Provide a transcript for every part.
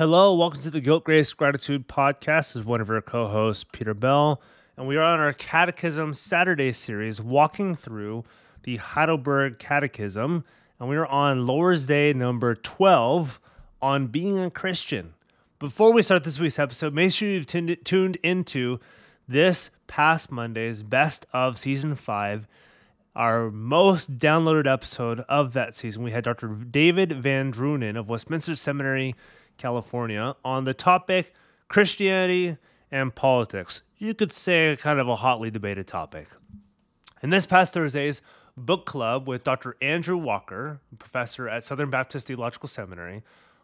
Hello, welcome to the Guilt Grace Gratitude Podcast. This is one of our co hosts, Peter Bell, and we are on our Catechism Saturday series, walking through the Heidelberg Catechism, and we are on Lord's Day number 12 on being a Christian. Before we start this week's episode, make sure you've tuned, tuned into this past Monday's best of season five, our most downloaded episode of that season. We had Dr. David Van Drunen of Westminster Seminary California, on the topic Christianity and politics. You could say kind of a hotly debated topic. In this past Thursday's book club with Dr. Andrew Walker, professor at Southern Baptist Theological Seminary,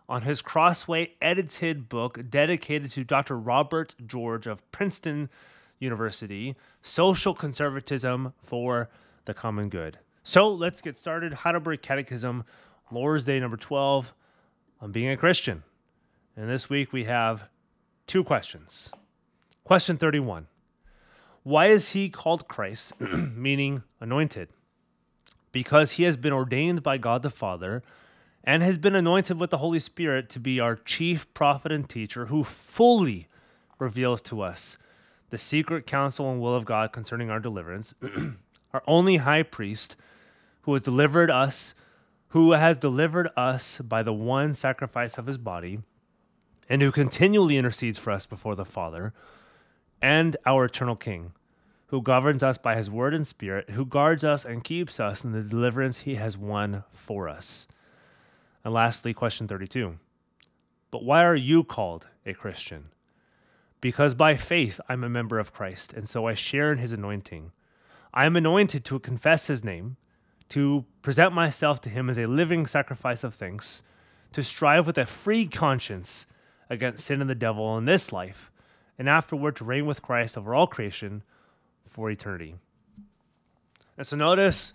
on his Crossway edited book dedicated to Dr. Robert George of Princeton University, Social Conservatism for the Common Good. So let's get started. Heidelberg Catechism, Lord's Day number 12 on being a Christian. And this week we have two questions. Question 31 Why is he called Christ, meaning anointed? Because he has been ordained by God the Father and has been anointed with the Holy Spirit to be our chief prophet and teacher who fully reveals to us the secret counsel and will of God concerning our deliverance, our only high priest who has delivered us, who has delivered us by the one sacrifice of his body and who continually intercedes for us before the Father, and our eternal King, who governs us by his word and spirit, who guards us and keeps us in the deliverance he has won for us. And lastly, question 32. But why are you called a Christian? Because by faith I'm a member of Christ, and so I share in his anointing. I am anointed to confess his name, to present myself to him as a living sacrifice of thanks, to strive with a free conscience against sin and the devil in this life, and afterward to reign with Christ over all creation for eternity. And so notice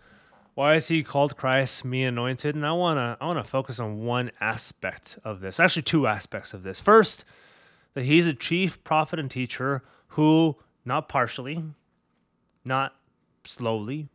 why is he called Christ me anointed? And I wanna I wanna focus on one aspect of this, actually two aspects of this. First, that he's a chief prophet and teacher who, not partially, not slowly,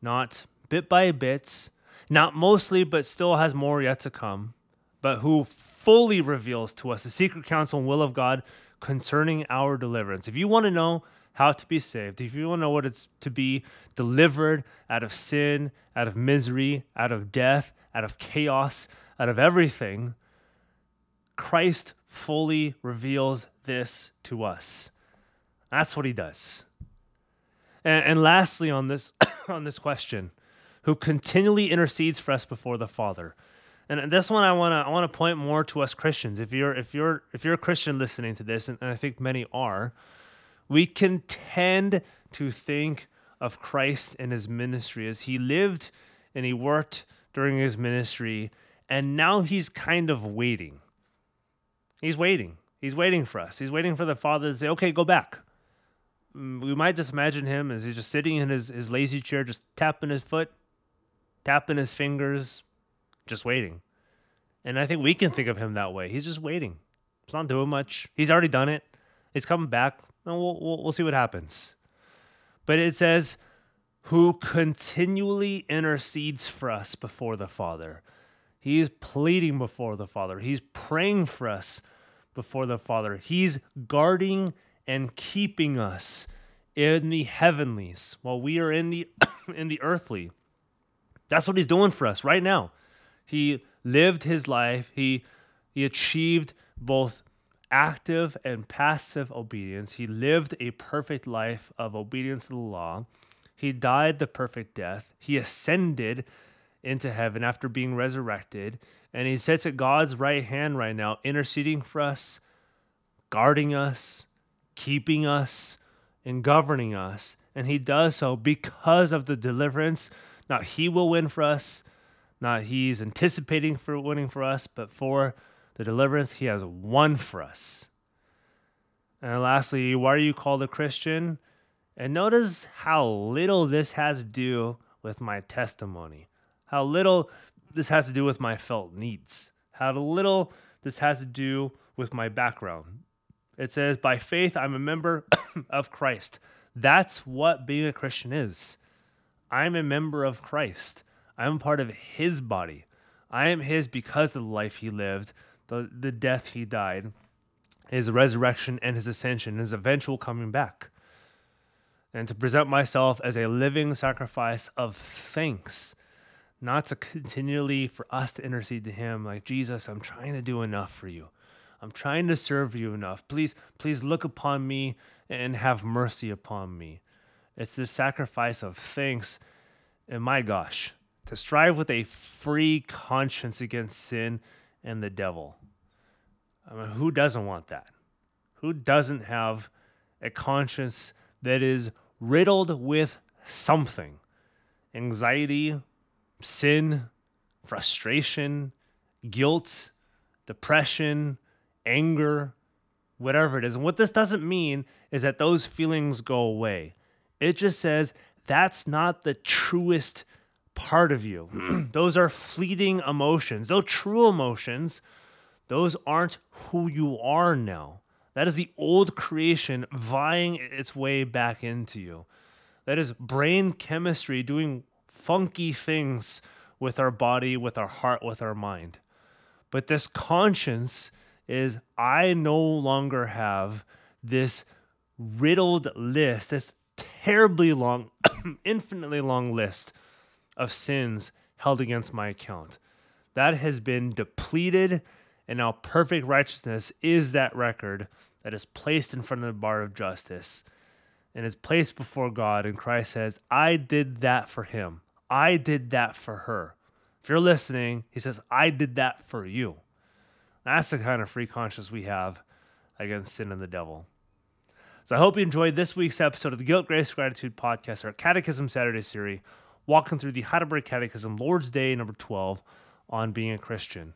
not bit by bits, not mostly, but still has more yet to come, but who fully reveals to us the secret counsel and will of God concerning our deliverance. If you want to know how to be saved, if you want to know what it's to be delivered out of sin, out of misery, out of death, out of chaos, out of everything, Christ fully reveals this to us. That's what he does. And, and lastly, on this on this question, who continually intercedes for us before the Father. And this one I want to I want to point more to us Christians. If you're if you're if you're a Christian listening to this, and, and I think many are, we can tend to think of Christ and his ministry as he lived and he worked during his ministry, and now he's kind of waiting. He's waiting. He's waiting for us. He's waiting for the Father to say, okay, go back. Mm, we might just imagine him as he's just sitting in his, his lazy chair, just tapping his foot, tapping his fingers, just waiting. And I think we can think of him that way. He's just waiting. He's not doing much. He's already done it. He's coming back, and we'll, we'll, we'll see what happens. But it says, who continually intercedes for us before the Father. He's pleading before the Father. He's praying for us before the Father. He's guarding and keeping us in the heavenlies while we are in the in the earthly. That's what he's doing for us right now. He lived his life. He he achieved both active and passive obedience. He lived a perfect life of obedience to the law. He died the perfect death. He ascended into heaven after being resurrected. And he sits at God's right hand right now, interceding for us, guarding us, keeping us, and governing us. And he does so because of the deliverance. Not he will win for us, not he's anticipating for winning for us, but for the deliverance he has won for us. And lastly, why are you called a Christian? And notice how little this has to do with my testimony, how little this has to do with my felt needs, how little this has to do with my background. It says, By faith, I'm a member of Christ. That's what being a Christian is. I'm a member of Christ. I'm part of his body. I am his because of the life he lived, the, the death he died, his resurrection and his ascension, his eventual coming back. And to present myself as a living sacrifice of thanks, not to continually for us to intercede to him like, Jesus, I'm trying to do enough for you. I'm trying to serve you enough. Please, please look upon me and have mercy upon me. It's this sacrifice of thanks. And my gosh, to strive with a free conscience against sin and the devil. I mean, who doesn't want that? Who doesn't have a conscience that is riddled with something? Anxiety, sin, frustration, guilt, depression, anger, whatever it is. And what this doesn't mean is that those feelings go away. It just says that's not the truest part of you. those are fleeting emotions. Those true emotions, those aren't who you are now. That is the old creation vying its way back into you. That is brain chemistry doing funky things with our body, with our heart, with our mind. But this conscience is I no longer have this riddled list, this terribly long, infinitely long list of sins held against my account. That has been depleted, and now perfect righteousness is that record that is placed in front of the bar of justice and is placed before God. And Christ says, I did that for him. I did that for her. If you're listening, he says, I did that for you. That's the kind of free conscience we have against sin and the devil. So I hope you enjoyed this week's episode of the Guilt, Grace, Gratitude podcast, our Catechism Saturday series, walking through the Heidelberg Catechism, Lord's Day number 12 on being a Christian.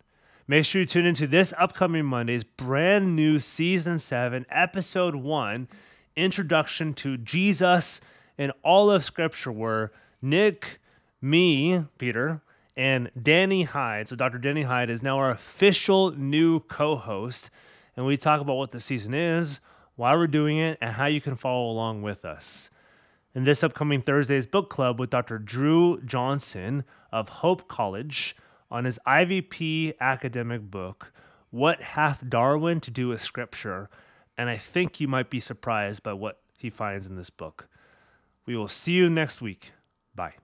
Make sure you tune into this upcoming Monday's brand new season 7, episode 1, Introduction to Jesus and all of Scripture, where Nick, me, Peter, and Danny Hyde. So Dr. Danny Hyde is now our official new co-host, and we talk about what the season is, why we're doing it, and how you can follow along with us. In this upcoming Thursday's book club with Dr. Dru Johnson of Hope College on his IVP academic book, What Hath Darwin to Do with Scripture? And I think you might be surprised by what he finds in this book. We will see you next week. Bye.